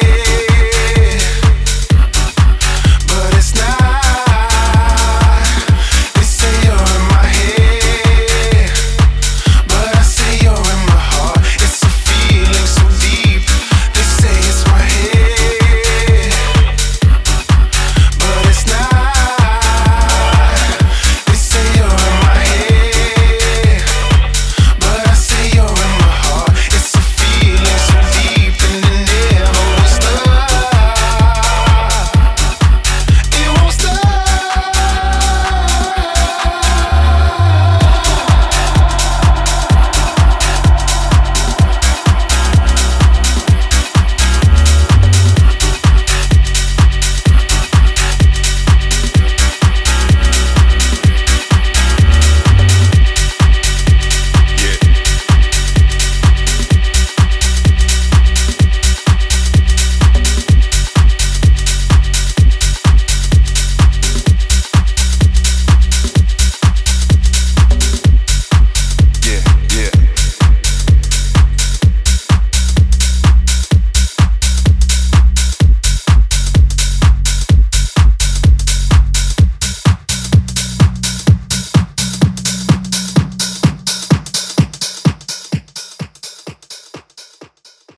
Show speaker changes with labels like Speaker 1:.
Speaker 1: você.